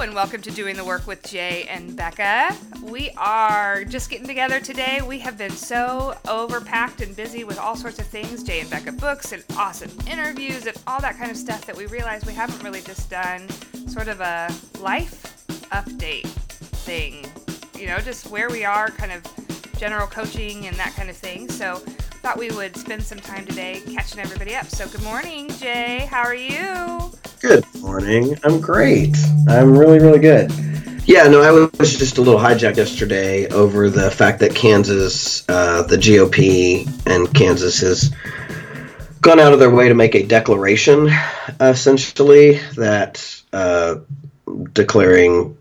and welcome to Doing the Work with Jay and Becca. We are just getting together today. We have been so overpacked and busy with all sorts of things Jay and Becca books and awesome interviews and all that kind of stuff that we realize we haven't really just done sort of a life update thing. You know, just where we are, kind of general coaching and that kind of thing. So, thought we would spend some time today catching everybody up. So, good morning, Jay. How are you? Good morning. I'm great. I'm really, really good. Yeah, no, I was just a little hijacked yesterday over the fact that Kansas, uh, the GOP and Kansas has gone out of their way to make a declaration, essentially, that uh, declaring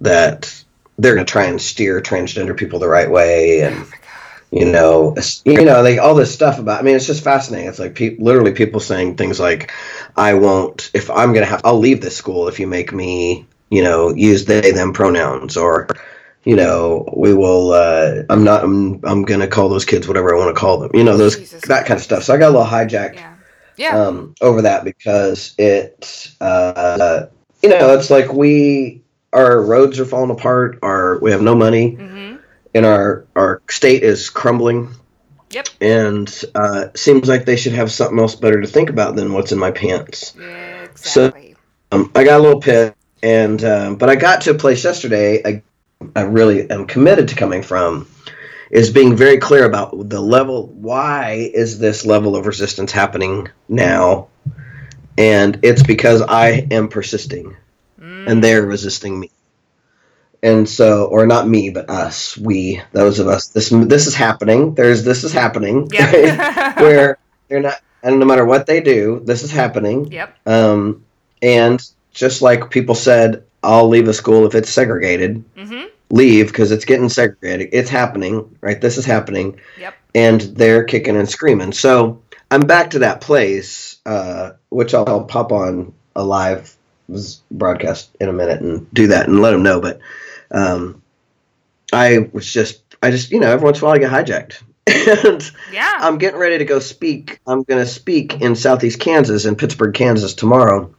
that they're going to try and steer transgender people the right way and you know, you know, like all this stuff about. I mean, it's just fascinating. It's like pe- literally people saying things like, "I won't if I'm gonna have. I'll leave this school if you make me, you know, use they them pronouns or." You know, we will. Uh, I'm not. I'm. I'm gonna call those kids whatever I want to call them. You know, those Jesus that kind of stuff. So I got a little hijacked yeah. Yeah. Um, over that because it. Uh, you know, it's like we our roads are falling apart. Our we have no money. Mm-hmm and our our state is crumbling. Yep. And uh, seems like they should have something else better to think about than what's in my pants. Yeah, exactly. So um, I got a little pissed, and um, but I got to a place yesterday. I, I really am committed to coming from is being very clear about the level. Why is this level of resistance happening now? And it's because I am persisting, mm. and they're resisting me and so or not me but us we those of us this this is happening. There's this is happening yeah. right? where they're not and no matter what they do this is happening. Yep. Um and just like people said i'll leave a school if it's segregated. Mm-hmm. leave because it's getting segregated. It's happening right? This is happening. Yep. And they're kicking and screaming. So i'm back to that place uh which i'll, I'll pop on a live broadcast in a minute and do that and let them know but um, I was just, I just, you know, every once in a while I get hijacked. and yeah. I'm getting ready to go speak. I'm going to speak in Southeast Kansas, in Pittsburg, Kansas tomorrow.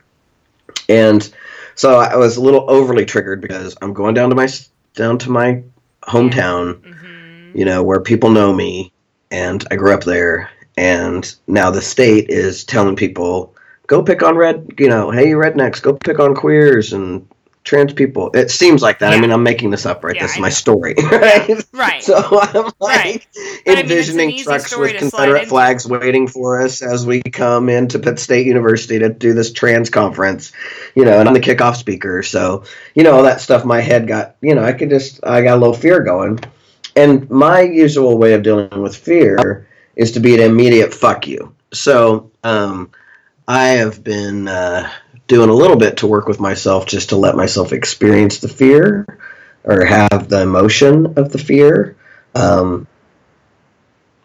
And so I was a little overly triggered because I'm going down to my down to my hometown, mm-hmm. you know, where people know me and I grew up there. And now the state is telling people, go pick on red, you know, hey, rednecks, go pick on queers and trans people. It seems like that. Yeah. I mean, I'm making this up, right? Yeah, this is my story, right? right. So I'm like right. envisioning I mean, trucks with Confederate flags waiting for us as we come into Pitt State University to do this trans conference, you know, and I'm the kickoff speaker. So, you know, all that stuff, my head got, you know, I could just, I got a little fear going. And my usual way of dealing with fear is to be an immediate fuck you. So, um, I have been, uh, doing a little bit to work with myself just to let myself experience the fear or have the emotion of the fear. Um,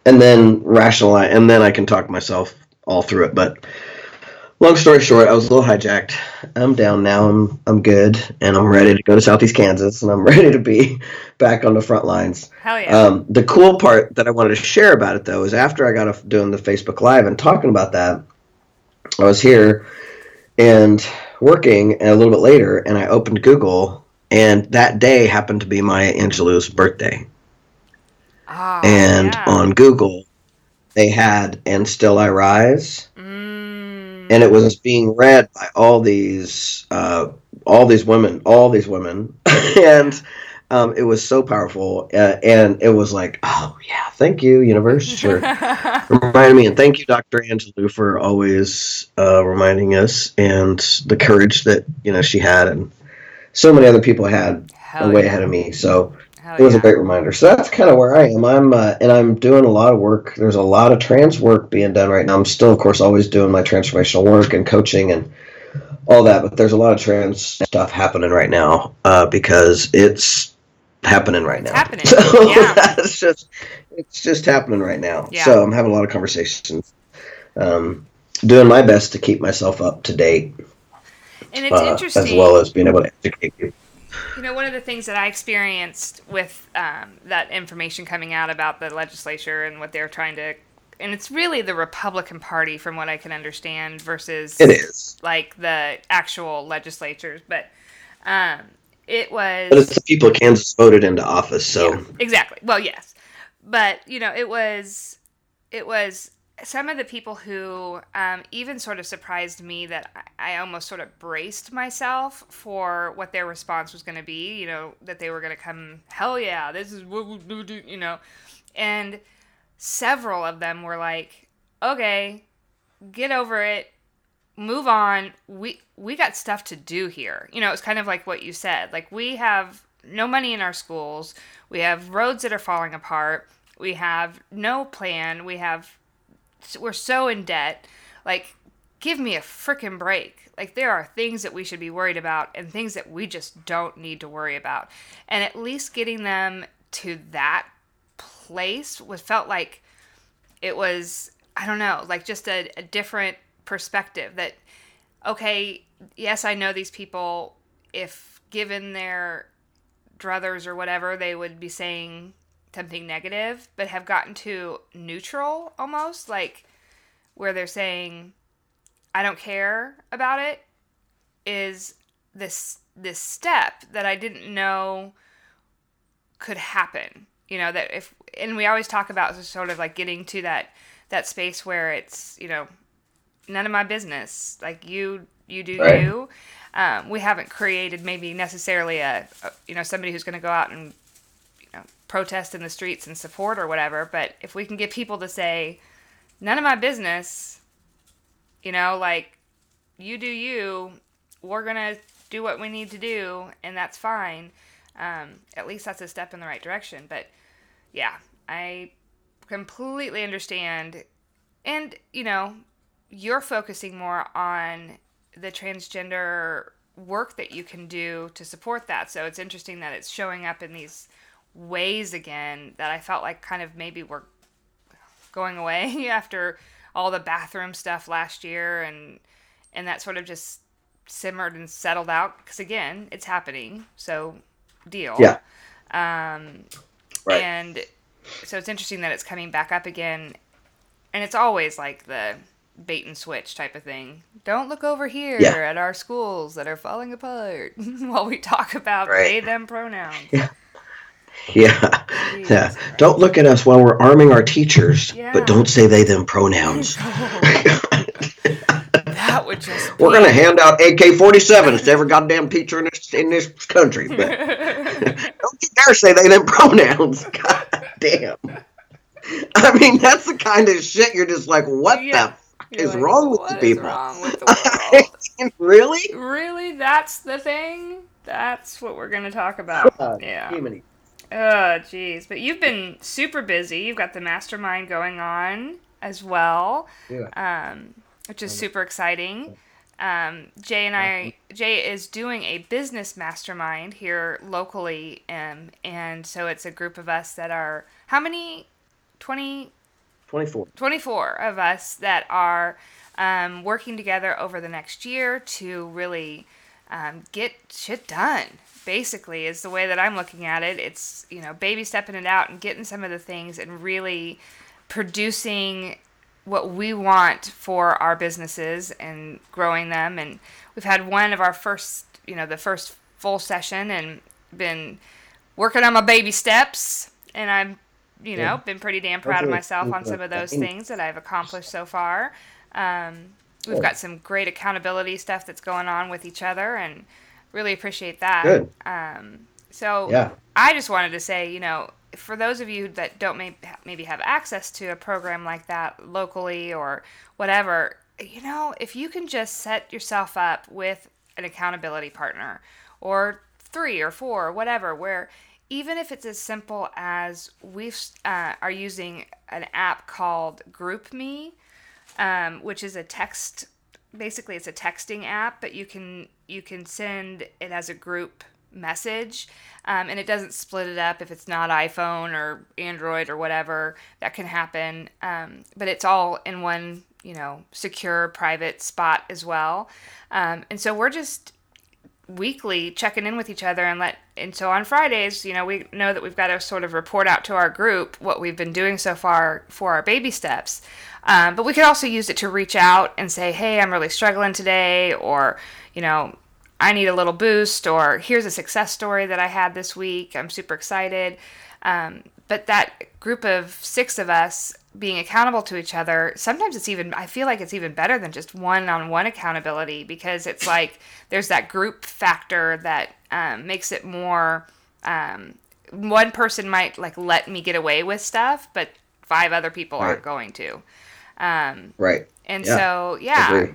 and then rationalize, and then I can talk myself all through it. But long story short, I was a little hijacked. I'm down now. I'm I'm good, and I'm ready to go to Southeast Kansas, and I'm ready to be back on the front lines. Hell yeah! Um, the cool part that I wanted to share about it though is after I got off doing the Facebook Live and talking about that, I was here and working a little bit later, and I opened Google, and that day happened to be Maya Angelou's birthday. Oh, and yeah. on Google, they had "And Still I Rise," mm. and it was being read by all these uh, all these women, all these women, and um, it was so powerful, uh, and it was like, oh yeah, thank you, universe, for reminding me, and thank you, Dr. Angelou, for always uh, reminding us, and the courage that you know she had, and so many other people had Hell way yeah. ahead of me. So Hell it was yeah. a great reminder. So that's kind of where I am. I'm uh, and I'm doing a lot of work. There's a lot of trans work being done right now. I'm still, of course, always doing my transformational work and coaching and all that. But there's a lot of trans stuff happening right now uh, because it's happening right now. happening. So Yeah. it's just it's just happening right now. Yeah. So I'm having a lot of conversations. Um, doing my best to keep myself up to date, And it's uh, interesting. as well as being able to educate you. You know, one of the things that I experienced with um, that information coming out about the legislature and what they're trying to and it's really the Republican Party, from what I can understand, versus it is like the actual legislatures. But um, it was. But it's the people of Kansas voted into office, so yeah, exactly. Well, yes, but you know, it was it was some of the people who um, even sort of surprised me that I, I, almost sort of braced myself for what their response was going to be. You know, that they were going to come, hell yeah, this is what we do, you know. And several of them were like, okay, get over it, move on. We we got stuff to do here. You know, it's kind of like what you said. Like we have no money in our schools. We have roads that are falling apart. We have no plan. We have we're so in debt. Like, give me a freaking break. Like, there are things that we should be worried about and things that we just don't need to worry about. And at least getting them to that place was felt like it was, I don't know, like just a, a different perspective that, okay, yes, I know these people, if given their druthers or whatever, they would be saying something negative, but have gotten to neutral almost, like where they're saying, I don't care about it, is this this step that I didn't know could happen. You know, that if and we always talk about sort of like getting to that that space where it's, you know, none of my business. Like you you do right. you. Um, we haven't created maybe necessarily a, a you know somebody who's going to go out and you know protest in the streets and support or whatever. But if we can get people to say, none of my business, you know, like, you do you, we're going to do what we need to do, and that's fine. Um, at least that's a step in the right direction. But yeah, I completely understand. And, you know, you're focusing more on the transgender work that you can do to support that. So it's interesting that it's showing up in these ways again that I felt like kind of maybe were going away after all the bathroom stuff last year and and that sort of just simmered and settled out because again it's happening so deal yeah um right. and so it's interesting that it's coming back up again and it's always like the bait and switch type of thing don't look over here yeah. at our schools that are falling apart while we talk about right. they them pronouns yeah yeah. Yeah. Don't look at us while we're arming our teachers, yeah. but don't say they them pronouns. that would just. We're gonna hand out AK-47s to every goddamn teacher in this in this country, but don't you dare say they them pronouns. God damn. I mean, that's the kind of shit you're just like, what yeah. the is like, wrong with the people? Wrong with the world? really? Really? That's the thing? That's what we're gonna talk about. Uh, yeah. Oh, jeez. But you've been super busy. You've got the mastermind going on as well, yeah. um, which is super exciting. Um, Jay and I, Jay is doing a business mastermind here locally, um, and so it's a group of us that are how many? 20, 24. 24 of us that are um, working together over the next year to really um, get shit done basically is the way that I'm looking at it. It's, you know, baby stepping it out and getting some of the things and really producing what we want for our businesses and growing them. And we've had one of our first, you know, the first full session and been working on my baby steps. And I'm, you know, yeah. been pretty damn proud of myself on some of those things that I've accomplished so far. Um, we've got some great accountability stuff that's going on with each other and really appreciate that. Good. Um, so yeah. I just wanted to say, you know, for those of you that don't may- maybe have access to a program like that locally or whatever, you know, if you can just set yourself up with an accountability partner or three or four or whatever, where even if it's as simple as we uh, are using an app called GroupMe, um, which is a text basically it's a texting app, but you can you can send it as a group message, um, and it doesn't split it up if it's not iPhone or Android or whatever. That can happen, um, but it's all in one you know secure private spot as well. Um, and so we're just weekly checking in with each other and let and so on Fridays, you know, we know that we've got to sort of report out to our group what we've been doing so far for our baby steps. Um, but we could also use it to reach out and say, hey, I'm really struggling today, or, you know, I need a little boost, or here's a success story that I had this week. I'm super excited. Um, but that group of six of us being accountable to each other, sometimes it's even, I feel like it's even better than just one on one accountability because it's like there's that group factor that um, makes it more. Um, one person might like let me get away with stuff, but five other people right. aren't going to. Um, right. And yeah. so, yeah,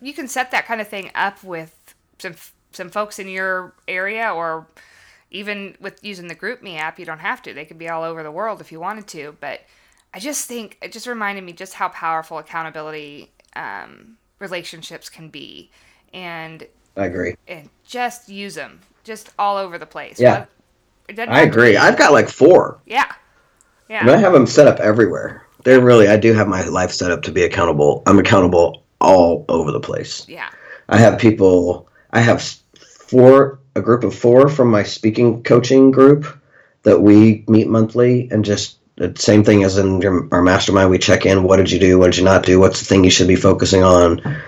you can set that kind of thing up with some some folks in your area or even with using the GroupMe app, you don't have to. They could be all over the world if you wanted to. But I just think it just reminded me just how powerful accountability um, relationships can be, and I agree. And just use them, just all over the place. Yeah, I agree. I've got like four. Yeah, yeah. And I have them set up everywhere. They're really. I do have my life set up to be accountable. I'm accountable all over the place. Yeah. I have people. I have four a group of four from my speaking coaching group that we meet monthly and just same thing as in your, our mastermind. We check in what did you do what did you not do what's the thing you should be focusing on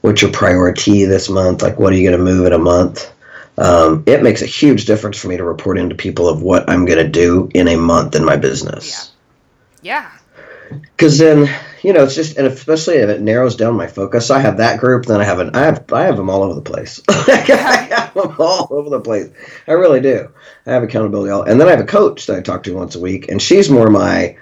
what's your priority this month like what are you going to move in a month? Um, it makes a huge difference for me to report into people of what i'm going to do in a month in my business. Yeah. Because yeah. then you know, it's just, and especially if it narrows down my focus. I have that group, then I have an, I have, I have them all over the place. I have them all over the place. I really do. I have accountability all, and then I have a coach that I talk to once a week, and she's more my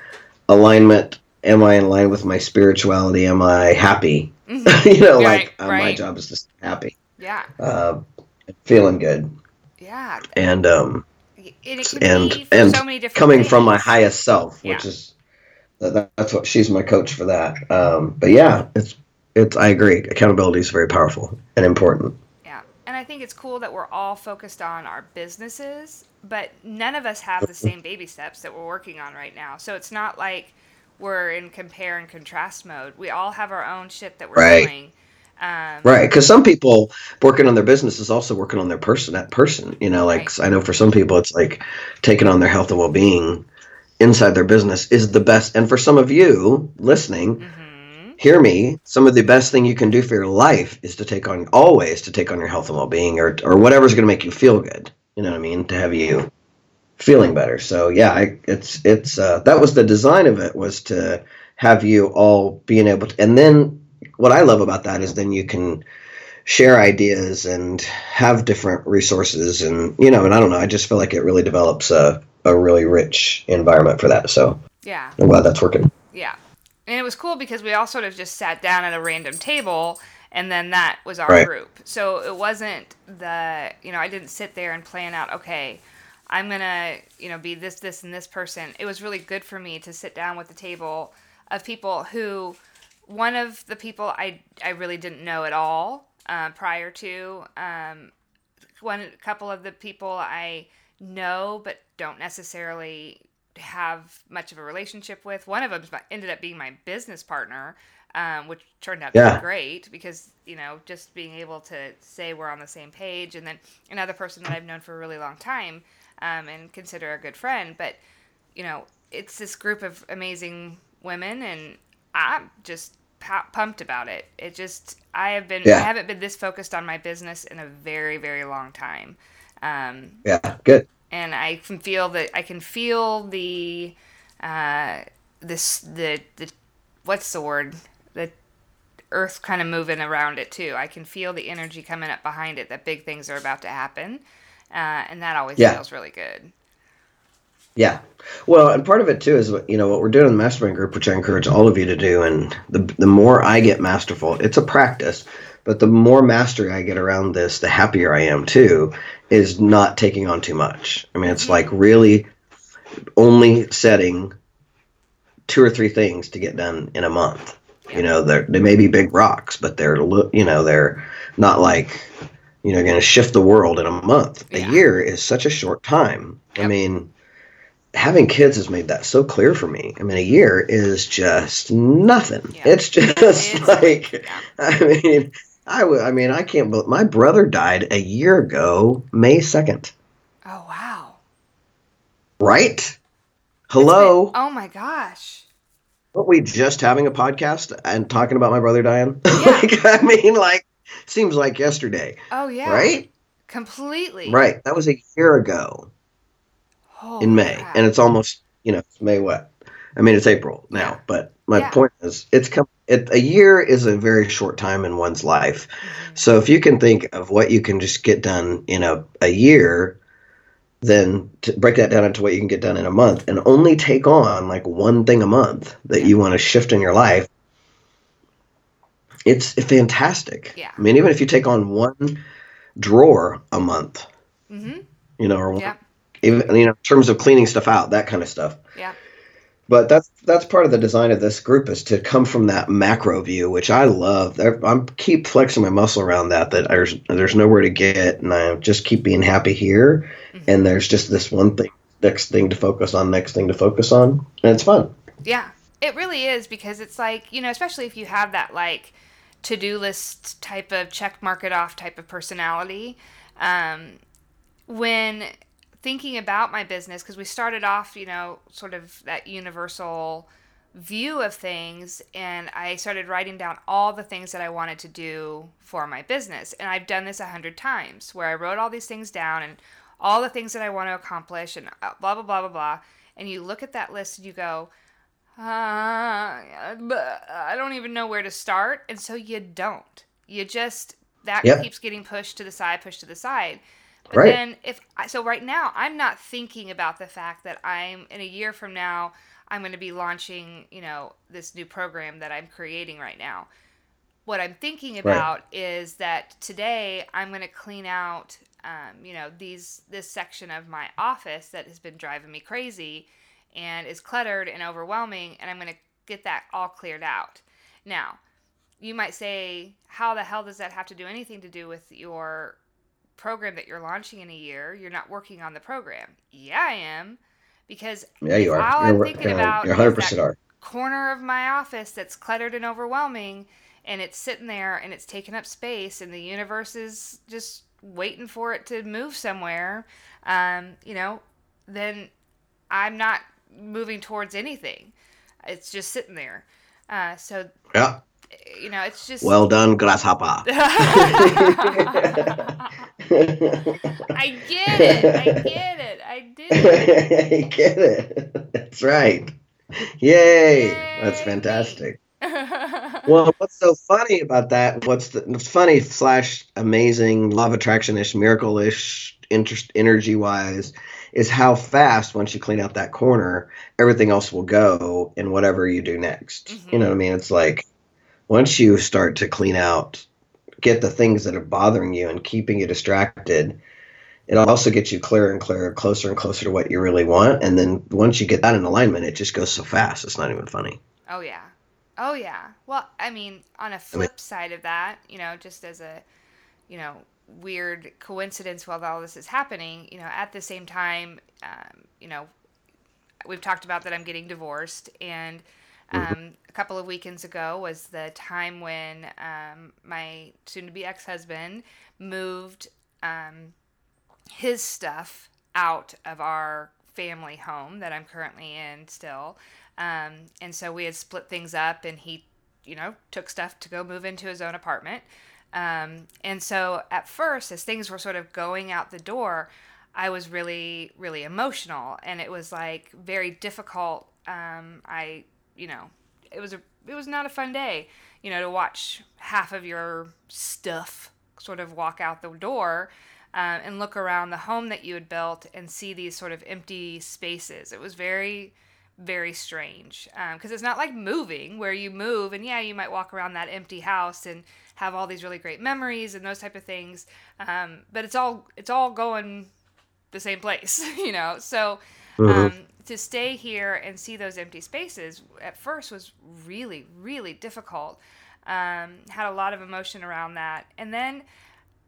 alignment. Am I in line with my spirituality? Am I happy? Mm-hmm. you know, right, like uh, right. my job is to stay happy. Yeah. Uh, feeling good. Yeah. And um. And and, and so coming things. from my highest self, yeah. which is that, that's what she's my coach for that. Um, but yeah, it's it's I agree. Accountability is very powerful and important. Yeah, and I think it's cool that we're all focused on our businesses, but none of us have the same baby steps that we're working on right now. So it's not like we're in compare and contrast mode. We all have our own shit that we're right. doing. Um, right, because some people working on their business is also working on their person. That person, you know, like right. I know for some people it's like taking on their health and well being inside their business is the best. And for some of you listening, mm-hmm. hear me. Some of the best thing you can do for your life is to take on always to take on your health and well being or or whatever's going to make you feel good. You know what I mean? To have you feeling better. So yeah, I, it's it's uh, that was the design of it was to have you all being able to, and then what I love about that is then you can share ideas and have different resources and you know and I don't know I just feel like it really develops a a really rich environment for that. So yeah, I'm glad that's working. Yeah, and it was cool because we all sort of just sat down at a random table, and then that was our right. group. So it wasn't the you know I didn't sit there and plan out okay. I'm gonna, you know, be this, this, and this person. It was really good for me to sit down with the table of people who, one of the people I, I really didn't know at all uh, prior to, um, one couple of the people I know but don't necessarily have much of a relationship with. One of them ended up being my business partner, um, which turned out yeah. to be great because you know just being able to say we're on the same page, and then another person that I've known for a really long time um, and consider a good friend. But you know, it's this group of amazing women, and I'm just pumped about it. It just I have been yeah. I haven't been this focused on my business in a very very long time. Um, yeah, good. And I can feel that I can feel the uh, this the the what's the word the earth kind of moving around it too. I can feel the energy coming up behind it that big things are about to happen, uh, and that always yeah. feels really good. Yeah. Well, and part of it too is you know what we're doing in the mastermind group, which I encourage all of you to do. And the the more I get masterful, it's a practice, but the more mastery I get around this, the happier I am too. Is not taking on too much. I mean, it's mm-hmm. like really only setting two or three things to get done in a month. You know, they may be big rocks, but they're you know they're not like you know going to shift the world in a month. Yeah. A year is such a short time. Yep. I mean, having kids has made that so clear for me. I mean, a year is just nothing. Yeah. It's just it's, like, yeah. I mean, I, w- I mean, I can't believe my brother died a year ago, May 2nd. Oh wow. Right? Hello. Been, oh my gosh. Weren't we just having a podcast and talking about my brother dying? Yeah. like, I mean, like, seems like yesterday. Oh yeah. Right? Completely. Right. That was a year ago. Oh, in May, and it's almost you know it's May what? I mean it's April now, but my yeah. point is it's come. It, a year is a very short time in one's life, mm-hmm. so if you can think of what you can just get done in a a year, then to break that down into what you can get done in a month, and only take on like one thing a month that you want to shift in your life. It's fantastic. Yeah. I mean, even if you take on one drawer a month, mm-hmm. you know, or yeah even you know, in terms of cleaning stuff out, that kind of stuff. Yeah. But that's that's part of the design of this group is to come from that macro view, which I love. I, am keep flexing my muscle around that. That there's there's nowhere to get, and I just keep being happy here. Mm-hmm. And there's just this one thing, next thing to focus on, next thing to focus on, and it's fun. Yeah, it really is because it's like you know, especially if you have that like to do list type of check mark it off type of personality. Um, when thinking about my business because we started off, you know, sort of that universal view of things and I started writing down all the things that I wanted to do for my business. And I've done this a hundred times where I wrote all these things down and all the things that I want to accomplish and uh, blah, blah, blah, blah, blah. And you look at that list and you go, uh, I don't even know where to start. And so you don't. You just, that yep. keeps getting pushed to the side, pushed to the side. But right. then if so right now I'm not thinking about the fact that I'm in a year from now I'm going to be launching, you know, this new program that I'm creating right now. What I'm thinking about right. is that today I'm going to clean out um, you know, these this section of my office that has been driving me crazy and is cluttered and overwhelming and I'm going to get that all cleared out. Now, you might say, how the hell does that have to do anything to do with your program that you're launching in a year, you're not working on the program. Yeah, I am. Because yeah, you are. all you're, I'm thinking about you're 100% is that are. corner of my office that's cluttered and overwhelming, and it's sitting there and it's taking up space, and the universe is just waiting for it to move somewhere. Um, you know, then I'm not moving towards anything. It's just sitting there. Uh, so yeah, you know, it's just well done, grasshopper. I get it. I get it. I did. It. I get it. That's right. Yay! Yay. That's fantastic. well, what's so funny about that? What's the funny slash amazing law of attraction ish, miracle ish, interest energy wise, is how fast once you clean out that corner, everything else will go in whatever you do next. Mm-hmm. You know what I mean? It's like once you start to clean out, get the things that are bothering you and keeping you distracted, it'll also gets you clearer and clearer, closer and closer to what you really want. And then once you get that in alignment, it just goes so fast. It's not even funny. Oh yeah. Oh yeah. Well, I mean, on a flip I mean, side of that, you know, just as a, you know, weird coincidence while all this is happening, you know, at the same time, um, you know, we've talked about that I'm getting divorced and Mm-hmm. Um, a couple of weekends ago was the time when um, my soon to be ex husband moved um, his stuff out of our family home that I'm currently in still. Um, and so we had split things up, and he, you know, took stuff to go move into his own apartment. Um, and so at first, as things were sort of going out the door, I was really, really emotional, and it was like very difficult. Um, I you know, it was a it was not a fun day, you know, to watch half of your stuff sort of walk out the door um, and look around the home that you had built and see these sort of empty spaces. It was very very strange because um, it's not like moving where you move and yeah you might walk around that empty house and have all these really great memories and those type of things um, but it's all it's all going the same place you know so mm-hmm. um, to stay here and see those empty spaces at first was really, really difficult. Um, had a lot of emotion around that. And then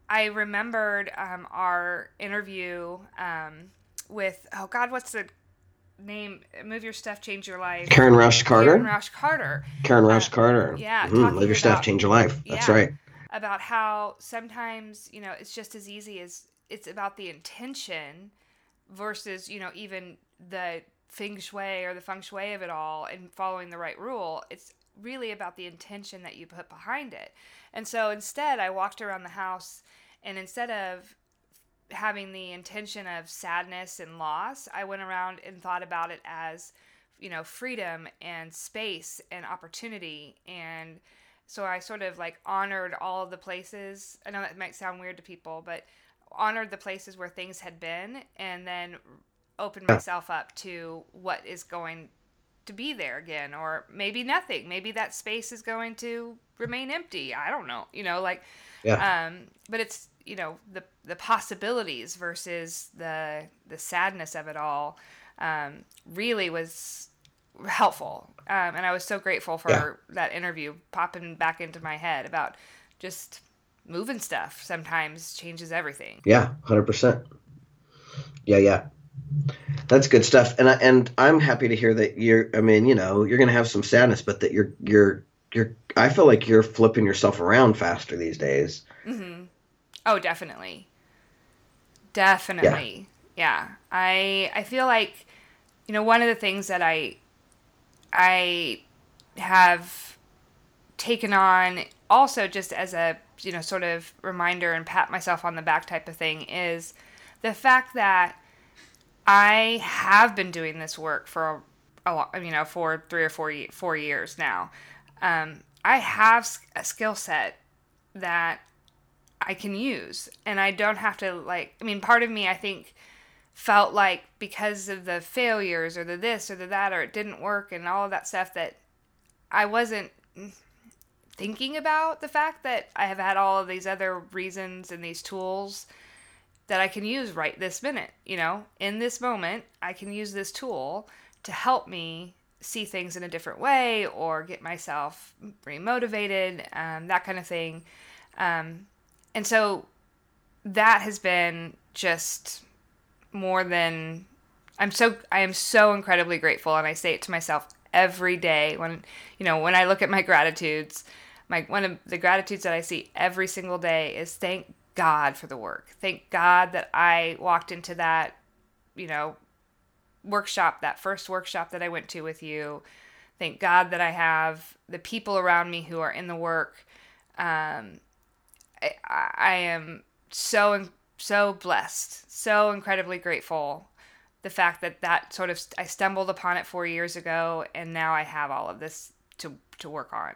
I remembered um, our interview um, with, oh God, what's the name? Move Your Stuff, Change Your Life. Karen Rauch Carter. Karen Rauch Carter. Karen Rauch uh, Carter. Yeah. Mm, live your stuff, change your life. That's yeah, right. About how sometimes, you know, it's just as easy as it's about the intention versus you know even the feng shui or the feng shui of it all and following the right rule. It's really about the intention that you put behind it. And so instead, I walked around the house, and instead of having the intention of sadness and loss, I went around and thought about it as, you know, freedom and space and opportunity. And so I sort of like honored all of the places. I know that might sound weird to people, but honored the places where things had been and then opened myself up to what is going to be there again or maybe nothing maybe that space is going to remain empty i don't know you know like yeah. um but it's you know the the possibilities versus the the sadness of it all um really was helpful um and i was so grateful for yeah. that interview popping back into my head about just moving stuff sometimes changes everything yeah 100% yeah yeah that's good stuff, and I, and I'm happy to hear that you're. I mean, you know, you're gonna have some sadness, but that you're you're you're. I feel like you're flipping yourself around faster these days. Mm-hmm. Oh, definitely, definitely, yeah. yeah. I I feel like, you know, one of the things that I I have taken on also just as a you know sort of reminder and pat myself on the back type of thing is the fact that I have been doing this work for a, lot, you know, for three or four four years now. Um, I have a skill set that I can use, and I don't have to like. I mean, part of me, I think, felt like because of the failures or the this or the that or it didn't work and all of that stuff that I wasn't thinking about the fact that I have had all of these other reasons and these tools that I can use right this minute. You know, in this moment, I can use this tool to help me see things in a different way or get myself remotivated, um, that kind of thing. Um, and so that has been just more than I'm so I am so incredibly grateful and I say it to myself every day when you know when I look at my gratitudes my one of the gratitudes that I see every single day is thank God for the work. Thank God that I walked into that, you know, workshop, that first workshop that I went to with you. Thank God that I have the people around me who are in the work. Um, I, I am so so blessed, so incredibly grateful. The fact that that sort of I stumbled upon it four years ago, and now I have all of this to to work on.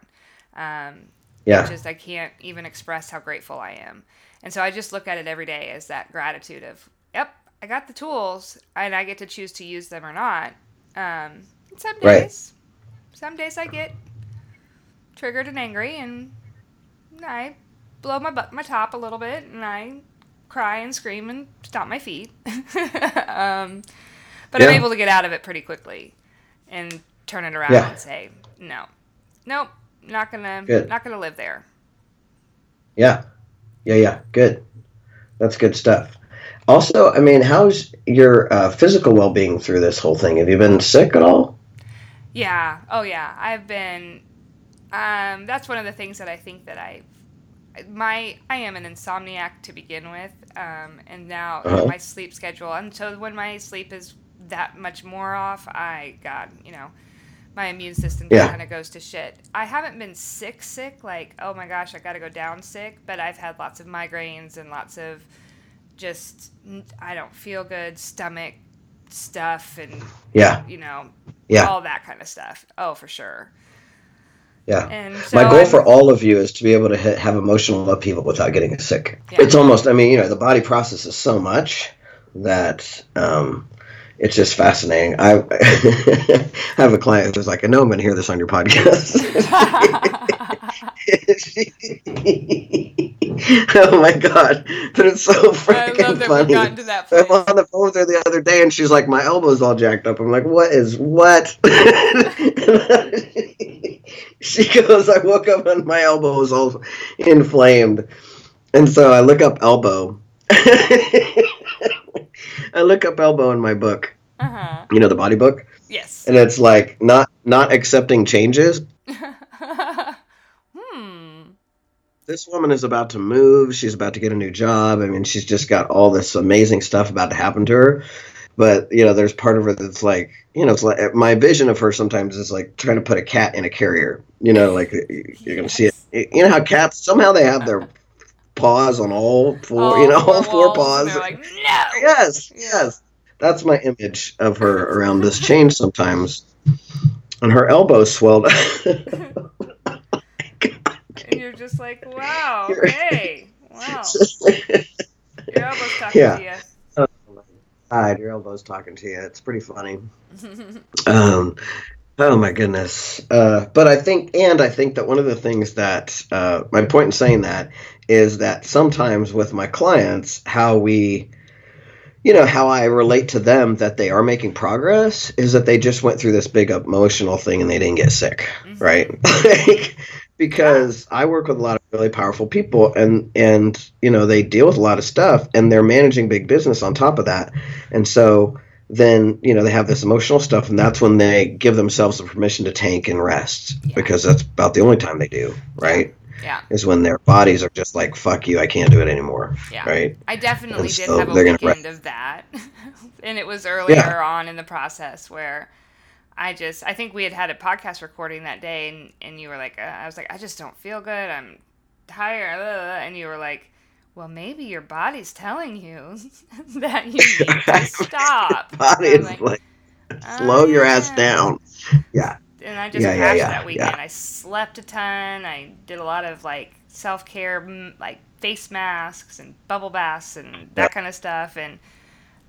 Um, yeah, just I can't even express how grateful I am. And so I just look at it every day as that gratitude of, yep, I got the tools and I get to choose to use them or not. Um, some days, right. some days I get triggered and angry and I blow my butt, my top a little bit and I cry and scream and stomp my feet. um, but yeah. I'm able to get out of it pretty quickly and turn it around yeah. and say, no, nope, not gonna, Good. not gonna live there. Yeah. Yeah, yeah, good. That's good stuff. Also, I mean, how's your uh, physical well being through this whole thing? Have you been sick at all? Yeah. Oh, yeah. I've been. Um, that's one of the things that I think that I, my, I am an insomniac to begin with, um, and now uh-huh. my sleep schedule, and so when my sleep is that much more off, I, God, you know, my immune system yeah. kind of goes to shit. I haven't been sick, sick, like, oh my gosh, I got to go down sick, but I've had lots of migraines and lots of just, I don't feel good, stomach stuff, and, yeah, you know, yeah. all that kind of stuff. Oh, for sure. Yeah. And so My goal I'm, for all of you is to be able to hit, have emotional upheaval without getting sick. Yeah. It's almost, I mean, you know, the body processes so much that, um, it's just fascinating. I, I have a client who's like, I know I'm going to hear this on your podcast. oh my god, but it's so freaking funny. I'm on the phone with her the other day, and she's like, "My elbow's all jacked up." I'm like, "What is what?" she goes, "I woke up and my elbow was all inflamed," and so I look up elbow. I look up elbow in my book. Uh-huh. You know the body book. Yes. And it's like not not accepting changes. hmm. This woman is about to move. She's about to get a new job. I mean, she's just got all this amazing stuff about to happen to her. but you know, there's part of her that's like, you know, it's like my vision of her sometimes is like trying to put a cat in a carrier. You know, like you're gonna see it. You know how cats somehow they have their paws on all four, you know, all four paws. Like, no. Yes, yes. That's my image of her around this chain sometimes. And her elbows swelled. and you're just like, wow, okay, wow. Your elbow's talking yeah. to you. Oh, God, your elbow's talking to you. It's pretty funny. um, oh my goodness. Uh, but I think, and I think that one of the things that uh, my point in saying that is that sometimes with my clients, how we you know how I relate to them that they are making progress is that they just went through this big emotional thing and they didn't get sick, mm-hmm. right? because I work with a lot of really powerful people and and you know they deal with a lot of stuff and they're managing big business on top of that. And so then you know they have this emotional stuff and that's when they give themselves the permission to tank and rest yeah. because that's about the only time they do, right? Yeah. Is when their bodies are just like, fuck you, I can't do it anymore. Yeah. Right? I definitely and did so have a weekend of that. and it was earlier yeah. on in the process where I just, I think we had had a podcast recording that day and, and you were like, uh, I was like, I just don't feel good. I'm tired. And you were like, well, maybe your body's telling you that you need to stop. body is like, like, slow uh, your ass down. Yeah and I just yeah, crashed yeah, yeah, that weekend. I slept a ton. I did a lot of like self care, like face masks and bubble baths and that kind of stuff. And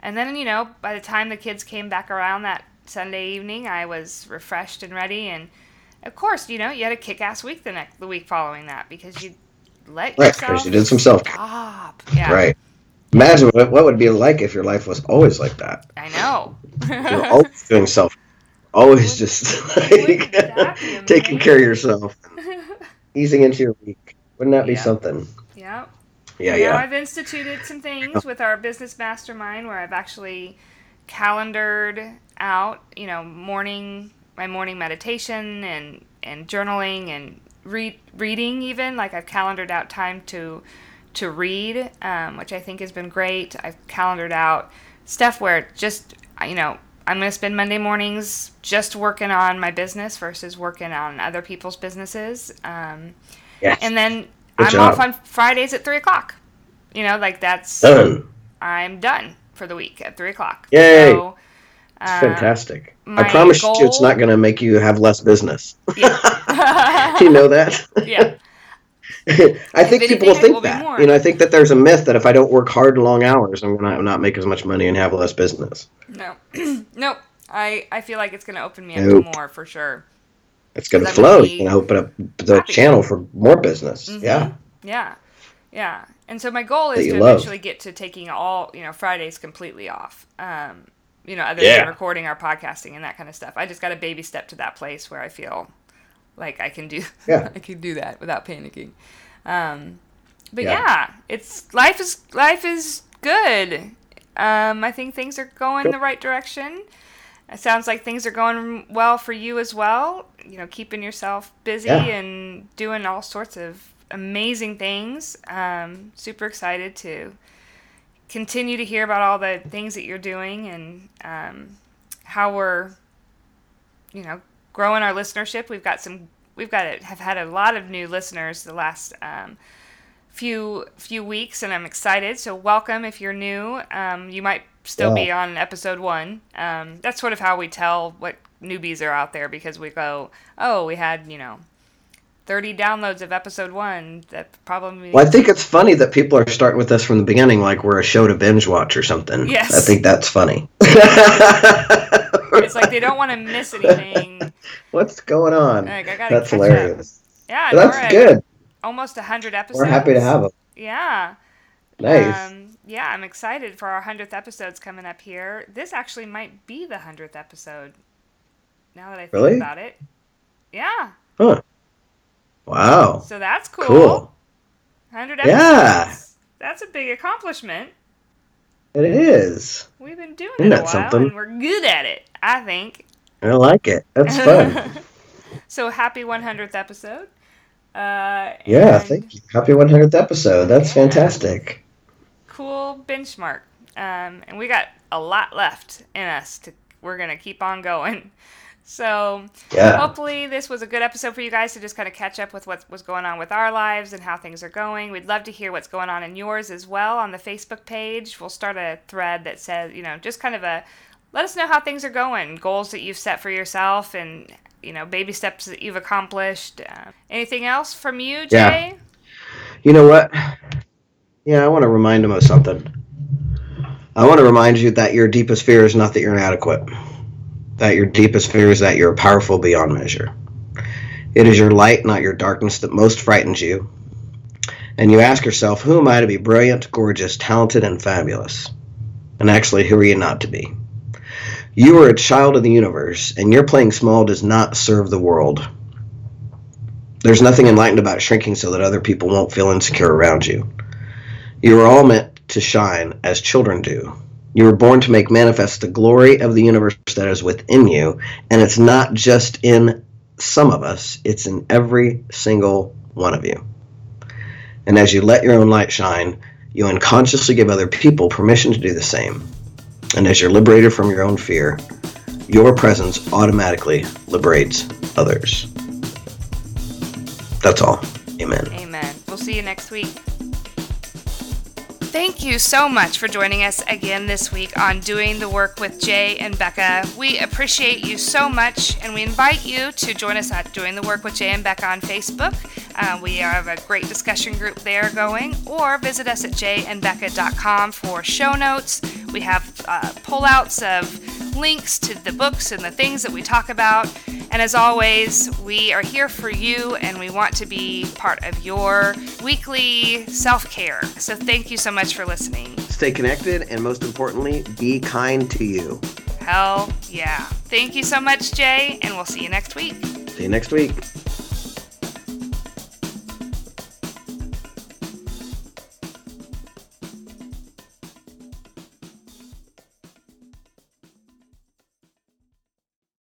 and then you know, by the time the kids came back around that Sunday evening, I was refreshed and ready. And of course, you know, you had a kick ass week the next the week following that because you let right, yourself you did some self. Yeah. Right. Imagine what, what would be like if your life was always like that. I know. You're always doing self always just like taking care of yourself, easing into your week. Wouldn't that be yeah. something? Yeah. Yeah, yeah. I've instituted some things with our business mastermind where I've actually calendared out, you know, morning my morning meditation and and journaling and read reading even like I've calendared out time to to read, um, which I think has been great. I've calendared out stuff where just you know I'm going to spend Monday mornings just working on my business versus working on other people's businesses. Um, yes. And then Good I'm job. off on Fridays at 3 o'clock. You know, like that's. Done. I'm done for the week at 3 o'clock. Yay. So, uh, fantastic. I promise goal... you it's not going to make you have less business. Yeah. you know that? yeah. I think people will think that. You know, I think that there's a myth that if I don't work hard and long hours, I'm gonna not make as much money and have less business. No, nope. I I feel like it's gonna open me up to more for sure. It's gonna flow. You're gonna open up the happy. channel for more business. Mm-hmm. Yeah. Yeah. Yeah. And so my goal is to love. eventually get to taking all you know Fridays completely off. Um, you know, other yeah. than recording our podcasting and that kind of stuff. I just got a baby step to that place where I feel like I can do yeah. I can do that without panicking. Um, but yeah. yeah. it's life is life is good. Um, I think things are going the right direction. It sounds like things are going well for you as well. You know, keeping yourself busy yeah. and doing all sorts of amazing things. Um, super excited to continue to hear about all the things that you're doing and um, how we're, you know, growing our listenership. We've got some. We've got it. Have had a lot of new listeners the last um, few few weeks, and I'm excited. So welcome if you're new. Um, you might still yeah. be on episode one. Um, that's sort of how we tell what newbies are out there because we go, oh, we had you know 30 downloads of episode one. That probably. Well, I think it's funny that people are starting with us from the beginning, like we're a show to binge watch or something. Yes. I think that's funny. it's like they don't want to miss anything. What's going on? Like, that's hilarious. Up. Yeah, that's good. Almost hundred episodes. We're happy to have them. Yeah. Nice. Um, yeah, I'm excited for our hundredth episodes coming up here. This actually might be the hundredth episode. Now that I think really? about it. Yeah. Huh. Wow. So that's cool. Cool. 100 episodes. Yeah. That's a big accomplishment. It is. We've been doing Isn't it a while, something? and we're good at it. I think. I like it. That's fun. so happy 100th episode. Uh, yeah, thank you. Happy 100th episode. That's yeah. fantastic. Cool benchmark. Um, and we got a lot left in us to we're gonna keep on going. So yeah. hopefully this was a good episode for you guys to just kind of catch up with what was going on with our lives and how things are going. We'd love to hear what's going on in yours as well on the Facebook page. We'll start a thread that says, you know, just kind of a let us know how things are going, goals that you've set for yourself, and you know, baby steps that you've accomplished. Uh, anything else from you, Jay? Yeah. You know what? Yeah, I want to remind them of something. I want to remind you that your deepest fear is not that you're inadequate that your deepest fear is that you're powerful beyond measure. It is your light, not your darkness, that most frightens you. And you ask yourself, who am I to be brilliant, gorgeous, talented, and fabulous? And actually, who are you not to be? You are a child of the universe, and your playing small does not serve the world. There's nothing enlightened about shrinking so that other people won't feel insecure around you. You are all meant to shine as children do, you were born to make manifest the glory of the universe that is within you, and it's not just in some of us, it's in every single one of you. And as you let your own light shine, you unconsciously give other people permission to do the same. And as you're liberated from your own fear, your presence automatically liberates others. That's all. Amen. Amen. We'll see you next week. Thank you so much for joining us again this week on Doing the Work with Jay and Becca. We appreciate you so much, and we invite you to join us at Doing the Work with Jay and Becca on Facebook. Uh, we have a great discussion group there going, or visit us at jayandbecca.com for show notes. We have uh, pullouts of links to the books and the things that we talk about. And as always, we are here for you and we want to be part of your weekly self care. So thank you so much for listening. Stay connected and most importantly, be kind to you. Hell yeah. Thank you so much, Jay, and we'll see you next week. See you next week.